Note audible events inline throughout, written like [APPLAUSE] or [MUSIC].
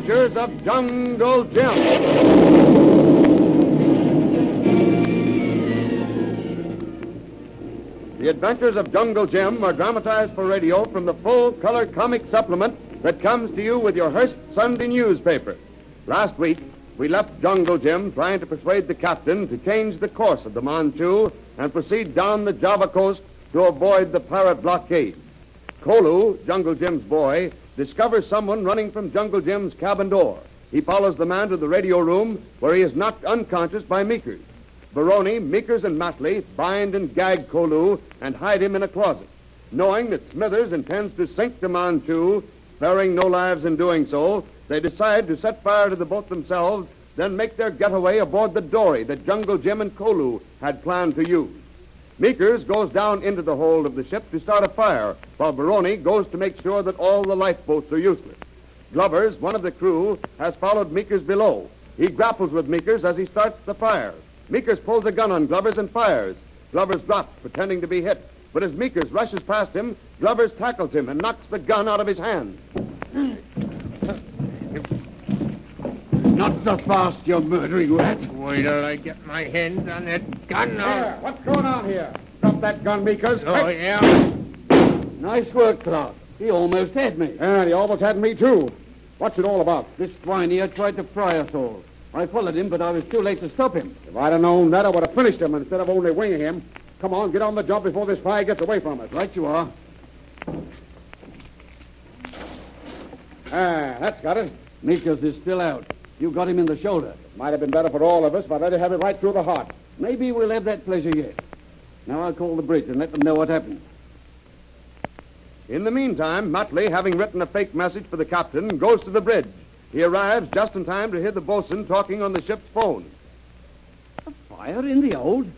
Adventures of Jungle Jim. The Adventures of Jungle Jim are dramatized for radio from the full color comic supplement that comes to you with your Hearst Sunday newspaper. Last week, we left Jungle Jim trying to persuade the captain to change the course of the Manchu and proceed down the Java coast to avoid the pirate blockade. Kolu, Jungle Jim's boy, discovers someone running from Jungle Jim's cabin door. He follows the man to the radio room where he is knocked unconscious by Meekers. Baroni, Meekers, and Matley bind and gag Kolu and hide him in a closet. Knowing that Smithers intends to sink the Manchu, sparing no lives in doing so, they decide to set fire to the boat themselves, then make their getaway aboard the dory that Jungle Jim and Kolu had planned to use. Meekers goes down into the hold of the ship to start a fire, while Baroni goes to make sure that all the lifeboats are useless. Glovers, one of the crew, has followed Meekers below. He grapples with Meekers as he starts the fire. Meekers pulls a gun on Glovers and fires. Glovers drops, pretending to be hit. But as Meekers rushes past him, Glovers tackles him and knocks the gun out of his hand. Not so fast, you murdering rat. Wait till I get my hands on that gun. Here, what's going on here? Drop that gun, Meekers. Oh, yeah? Nice work, Clark. He almost had me. And he almost had me, too. What's it all about? This swine here tried to fry us all. I followed him, but I was too late to stop him. If I'd have known that, I would have finished him instead of only winging him. Come on, get on the job before this fire gets away from us. Right you are. Ah, that's got it. Meekers is still out. You got him in the shoulder. Might have been better for all of us, but I'd have it right through the heart. Maybe we'll have that pleasure yet. Now I'll call the bridge and let them know what happened. In the meantime, Matley, having written a fake message for the captain, goes to the bridge. He arrives just in time to hear the bosun talking on the ship's phone. A fire in the hold?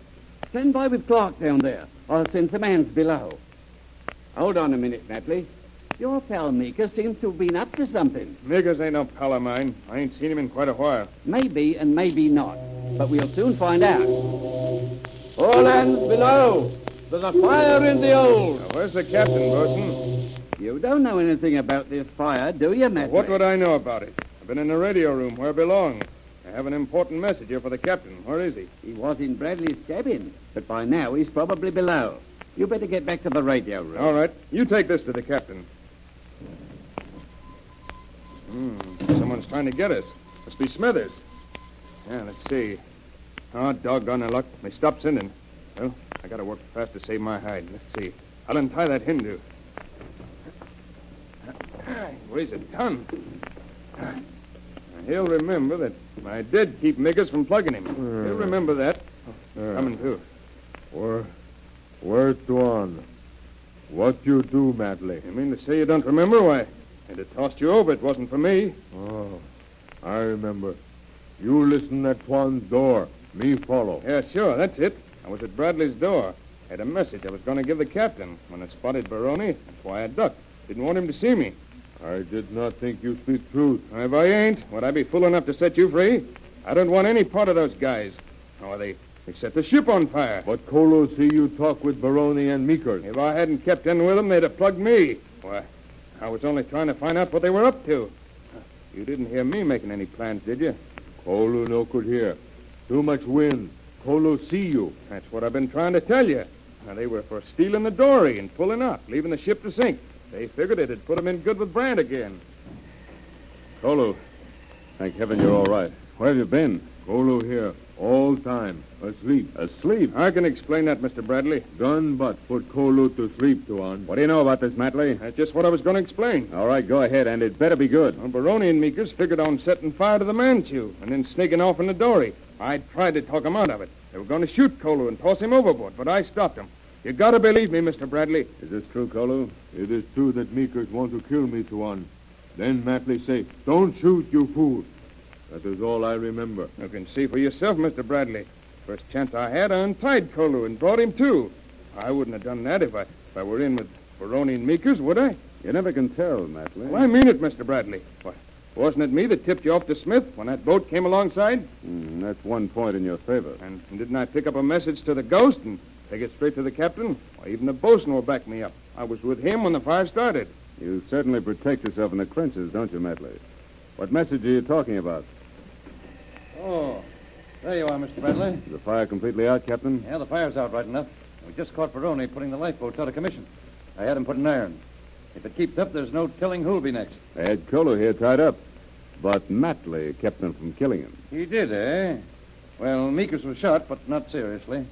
Stand by with Clark down there. I'll send some hands below. Hold on a minute, Matley. Your pal Meeker seems to have been up to something. Meekers ain't no pal of mine. I ain't seen him in quite a while. Maybe and maybe not. But we'll soon find out. All hands below. There's a fire in the old. Now, where's the captain, Bosun? You don't know anything about this fire, do you, Matley? What would I know about it? I've been in the radio room where I belong. I have an important message here for the captain. Where is he? He was in Bradley's cabin, but by now he's probably below. You better get back to the radio room. All right. You take this to the captain. Hmm. Someone's trying to get us. Must be Smithers. Yeah, let's see. Oh, doggone the luck. They stopped sending. Well, I gotta work fast to save my hide. Let's see. I'll untie that Hindu. Weighs a ton. He'll remember that I did keep Meekers from plugging him. He'll remember that. Oh, coming too. Where, where's Tuan? What you do, Matley? You mean to say you don't remember? Why, I'd have tossed you over. It wasn't for me. Oh, I remember. You listen at Tuan's door. Me follow. Yeah, sure. That's it. I was at Bradley's door. I Had a message I was going to give the captain. When I spotted Baroni, that's why I ducked. Didn't want him to see me. I did not think you speak truth. If I ain't, would I be fool enough to set you free? I don't want any part of those guys. Oh, they, they set the ship on fire. But Kolo see you talk with Baroni and Meeker. If I hadn't kept in with them, they'd have plugged me. Why, I was only trying to find out what they were up to. You didn't hear me making any plans, did you? Kolo no could hear. Too much wind. Kolo see you. That's what I've been trying to tell you. Now, they were for stealing the dory and pulling up, leaving the ship to sink. They figured it'd put them in good with Brand again. Kolo, thank heaven you're all right. Where have you been? Kolo here. All time. Asleep. Asleep? I can explain that, Mr. Bradley. Gun but put Kolo to sleep, Tuan. What do you know about this, Matley? That's just what I was going to explain. All right, go ahead, and it better be good. Well, Baroni and Meekers figured on setting fire to the Manchu and then sneaking off in the dory. I tried to talk talk 'em out of it. They were going to shoot Kolo and toss him overboard, but I stopped stopped 'em. You gotta believe me, Mr. Bradley. Is this true, Kolo? It is true that Meekers want to kill me, Tuan. Then Matley say, don't shoot, you fool. That is all I remember. You can see for yourself, Mr. Bradley. First chance I had, I untied Kolo and brought him to. I wouldn't have done that if I, if I were in with Baroni and Meekers, would I? You never can tell, Matley. Well, I mean it, Mr. Bradley. Why, wasn't it me that tipped you off to Smith when that boat came alongside? Mm, that's one point in your favor. And, and didn't I pick up a message to the ghost and take it straight to the captain? Why, even the bosun will back me up. I was with him when the fire started. You certainly protect yourself in the trenches, don't you, Matley? What message are you talking about? Oh, there you are, Mr. Bradley. Is the fire completely out, Captain? Yeah, the fire's out right enough. We just caught Baroni putting the lifeboats out of commission. I had him put in iron. If it keeps up, there's no telling who'll be next. They had Kolo here tied up. But Matley kept them from killing him. He did, eh? Well, Meekers was shot, but not seriously.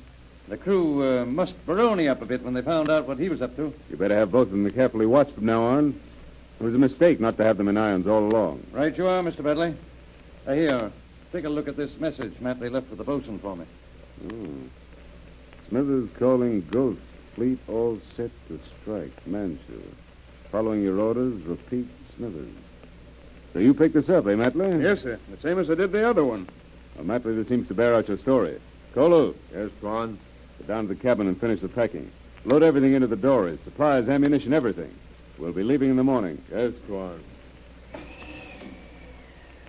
The crew uh, mussed Baroni up a bit when they found out what he was up to. You better have both of them carefully watched from now on. It was a mistake not to have them in irons all along. Right you are, Mr. Bradley. Uh, here, take a look at this message Matley left with the bosun for me. Hmm. Smithers calling Ghost. Fleet all set to strike. Manchu. Following your orders, repeat Smithers. So you picked this up, eh, Matley? Yes, sir. The same as I did the other one. Well, Matley, this seems to bear out your story. Kolo, Yes, Tuan. get down to the cabin and finish the packing. Load everything into the dories, supplies, ammunition, everything. We'll be leaving in the morning. Yes, Tuan.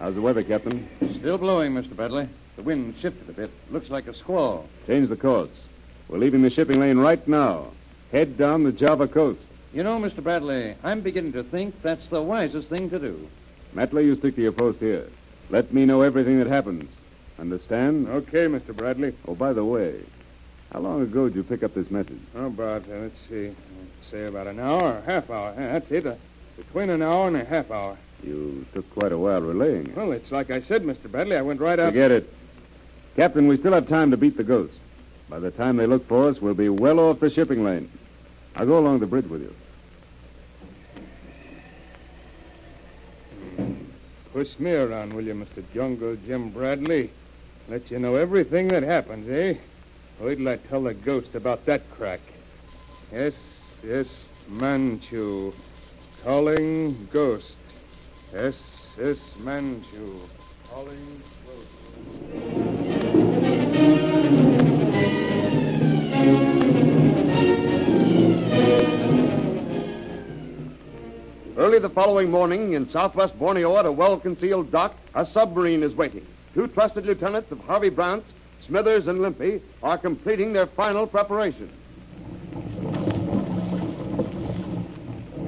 How's the weather, Captain? Still blowing, Mr. Bradley. The wind shifted a bit. Looks like a squall. Change the course. We're leaving the shipping lane right now. Head down the Java coast. You know, Mr. Bradley, I'm beginning to think that's the wisest thing to do. Matley, you stick to your post here. Let me know everything that happens. Understand? Okay, Mr. Bradley. Oh, by the way, how long ago did you pick up this message? How about, uh, let's see, let's say about an hour, or a half hour. That's it. Uh, between an hour and a half hour. You took quite a while relaying it. Well, it's like I said, Mr. Bradley. I went right out. Forget it. Captain, we still have time to beat the ghost. By the time they look for us, we'll be well off the shipping lane. I'll go along the bridge with you. Push me around, will you, Mr. Jungle Jim Bradley? Let you know everything that happens, eh? Wait till I tell the ghost about that crack. Yes, yes, Manchu. Calling ghost. Yes, yes, Manchu. Calling. Early the following morning, in southwest Borneo at a well-concealed dock, a submarine is waiting. Two trusted lieutenants of Harvey Brant, Smithers, and Limpy are completing their final preparations.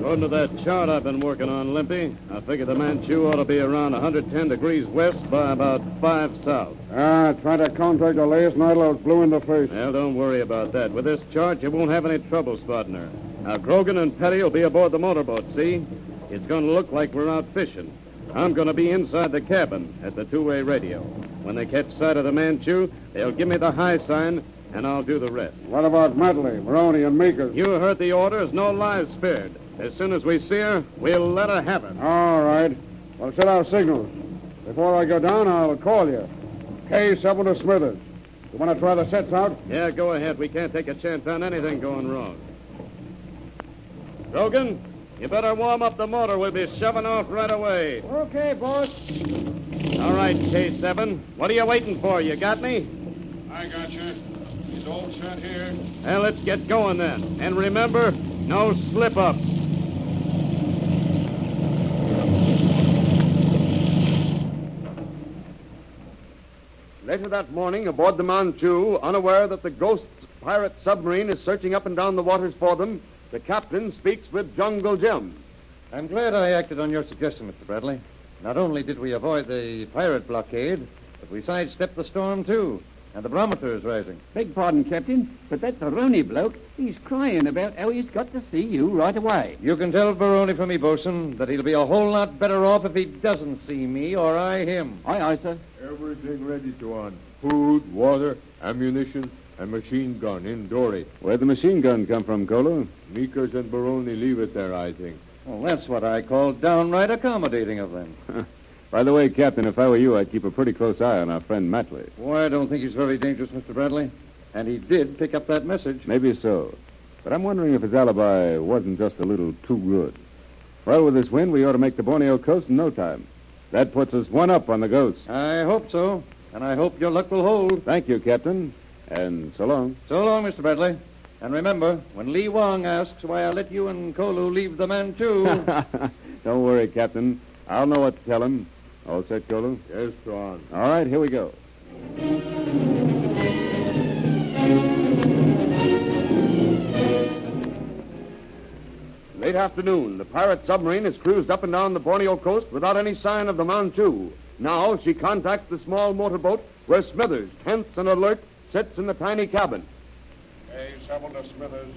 According to that chart I've been working on, Limpy, I figure the Manchu ought to be around 110 degrees west by about 5 south. Ah, try to contact the last night I was blue in the face. Well, don't worry about that. With this chart, you won't have any trouble spotting her. Now, Grogan and Petty will be aboard the motorboat, see? It's going to look like we're out fishing. I'm going to be inside the cabin at the two-way radio. When they catch sight of the Manchu, they'll give me the high sign, and I'll do the rest. What about Matley, Maroney, and Meekers? You heard the orders. No lives spared. As soon as we see her, we'll let her have it. All right. Well, set our signals. Before I go down, I'll call you. K7 to Smithers. You want to try the sets out? Yeah, go ahead. We can't take a chance on anything going wrong. Grogan, you better warm up the motor. We'll be shoving off right away. Okay, boss. All right, K7. What are you waiting for? You got me? I got you. He's all set here. Well, let's get going then. And remember, no slip-ups. Later that morning, aboard the Manchu, unaware that the ghost pirate submarine is searching up and down the waters for them, the captain speaks with Jungle Jim. I'm glad I acted on your suggestion, Mr. Bradley. Not only did we avoid the pirate blockade, but we sidestepped the storm, too. And the barometer is rising. Beg pardon, Captain, but that Baroni bloke, he's crying about how he's got to see you right away. You can tell Baroni for me, Bosun, that he'll be a whole lot better off if he doesn't see me or I him. Aye, aye, sir. Everything ready, Tuan. Food, water, ammunition, and machine gun in dory. Where'd the machine gun come from, Kolo? Meekers and Baroni leave it there, I think. Well, that's what I call downright accommodating of them. [LAUGHS] By the way, Captain, if I were you, I'd keep a pretty close eye on our friend Matley. Boy, I don't think he's very dangerous, Mr. Bradley. And he did pick up that message. Maybe so. But I'm wondering if his alibi wasn't just a little too good. Well, with this wind, we ought to make the Borneo coast in no time. That puts us one up on the ghost. I hope so. And I hope your luck will hold. Thank you, Captain. And so long. So long, Mr. Bradley. And remember, when Lee Wong asks why I let you and Kolu leave the Manchu. [LAUGHS] Don't worry, Captain. I'll know what to tell him. All set, Kolo? Yes, Tuan. All right, here we go. late afternoon. The pirate submarine has cruised up and down the Borneo coast without any sign of the Manchu. Now she contacts the small motorboat where Smithers, tense and alert, sits in the tiny cabin. K7 to Smithers.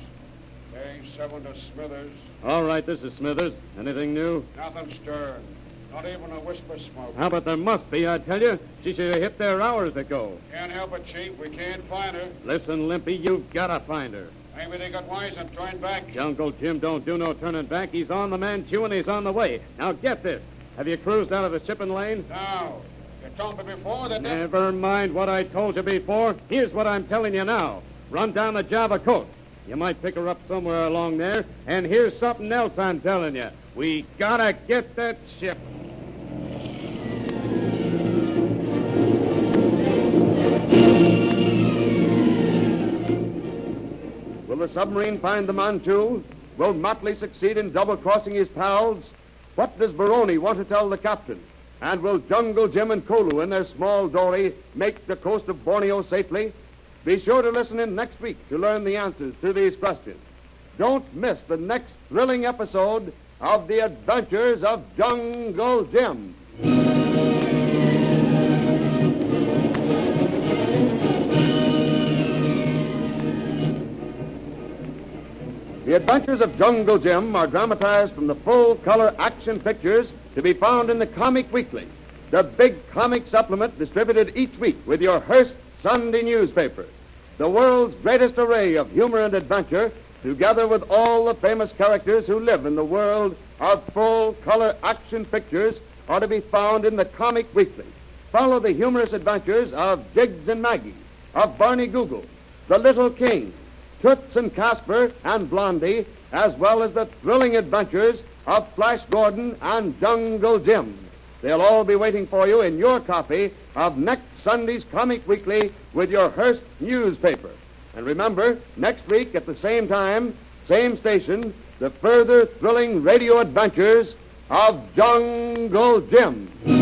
K7 to Smithers. All right, this is Smithers. Anything new? Nothing stirring. Not even a whisper smoke. How about there must be, I tell you. She should have hit there hours ago. Can't help it, Chief. We can't find her. Listen, Limpy, you've got to find her. Maybe they got wise and turned back. Jungle Jim don't do no turning back. He's on the Manchu and he's on the way. Now get this. Have you cruised out of the shipping lane? No. you told me before that... Never mind what I told you before. Here's what I'm telling you now. Run down the Java coast. You might pick her up somewhere along there. And here's something else I'm telling you. We gotta get that ship. Will the submarine find the Manchu? Will Matley succeed in double crossing his pals? What does Baroni want to tell the captain? And will Jungle Jim and Kolu in their small dory make the coast of Borneo safely? Be sure to listen in next week to learn the answers to these questions. Don't miss the next thrilling episode of The Adventures of Jungle Jim. The Adventures of Jungle Jim are dramatized from the full color action pictures to be found in the Comic Weekly, the big comic supplement distributed each week with your Hearst Sunday newspaper. The world's greatest array of humor and adventure, together with all the famous characters who live in the world of full color action pictures, are to be found in the Comic Weekly. Follow the humorous adventures of Jiggs and Maggie, of Barney Google, the Little King, Toots and Casper and Blondie, as well as the thrilling adventures of Flash Gordon and Jungle Jim. They'll all be waiting for you in your copy of next Sunday's Comic Weekly with your Hearst newspaper. And remember, next week at the same time, same station, the further thrilling radio adventures of Jungle Jim.